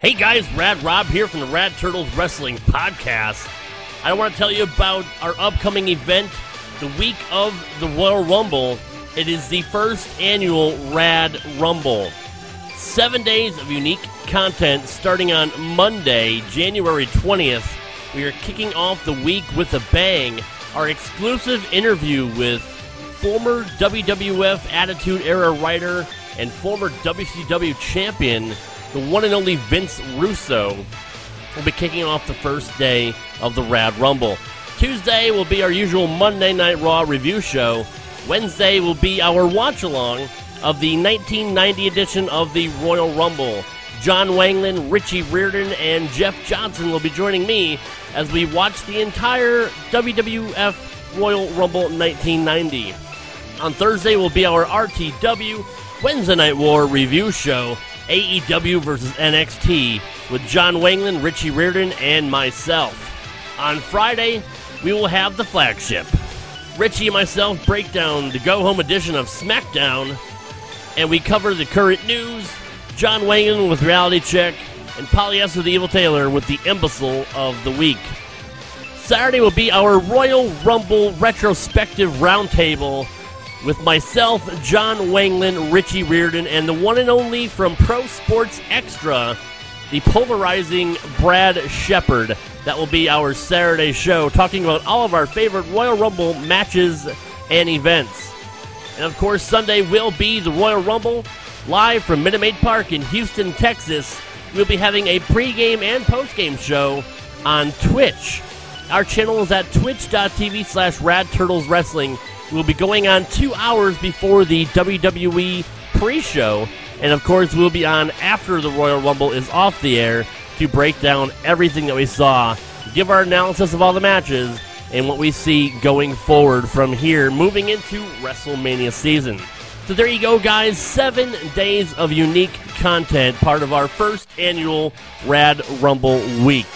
Hey guys, Rad Rob here from the Rad Turtles Wrestling Podcast. I want to tell you about our upcoming event, the week of the Royal Rumble. It is the first annual Rad Rumble. Seven days of unique content starting on Monday, January 20th. We are kicking off the week with a bang. Our exclusive interview with former WWF Attitude Era writer and former WCW champion, the one and only Vince Russo, will be kicking off the first day of the Rad Rumble. Tuesday will be our usual Monday Night Raw review show. Wednesday will be our watch along of the 1990 edition of the Royal Rumble. John Wangland, Richie Reardon, and Jeff Johnson will be joining me as we watch the entire WWF Royal Rumble 1990. On Thursday will be our RTW Wednesday Night War review show, AEW versus NXT, with John Wangland, Richie Reardon, and myself. On Friday, we will have the flagship. Richie and myself break down the go home edition of SmackDown, and we cover the current news. John Wangland with Reality Check, and Polyester the Evil Taylor with the Imbecile of the Week. Saturday will be our Royal Rumble retrospective roundtable with myself, John Wangland, Richie Reardon, and the one and only from Pro Sports Extra, the polarizing Brad Shepard. That will be our Saturday show, talking about all of our favorite Royal Rumble matches and events. And of course, Sunday will be the Royal Rumble live from Minute Maid Park in Houston, Texas. We'll be having a pregame and postgame show on Twitch. Our channel is at twitch.tv slash Rad Turtles Wrestling. We'll be going on two hours before the WWE pre show. And of course, we'll be on after the Royal Rumble is off the air to break down everything that we saw, give our analysis of all the matches, and what we see going forward from here, moving into WrestleMania season. So there you go, guys. Seven days of unique content, part of our first annual Rad Rumble week,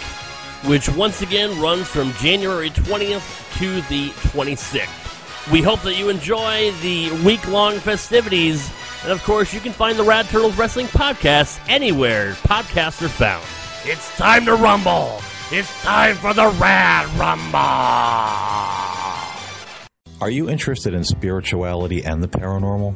which once again runs from January 20th to the 26th. We hope that you enjoy the week long festivities. And of course, you can find the Rad Turtles Wrestling Podcast anywhere podcasts are found. It's time to rumble! It's time for the Rad Rumble! Are you interested in spirituality and the paranormal?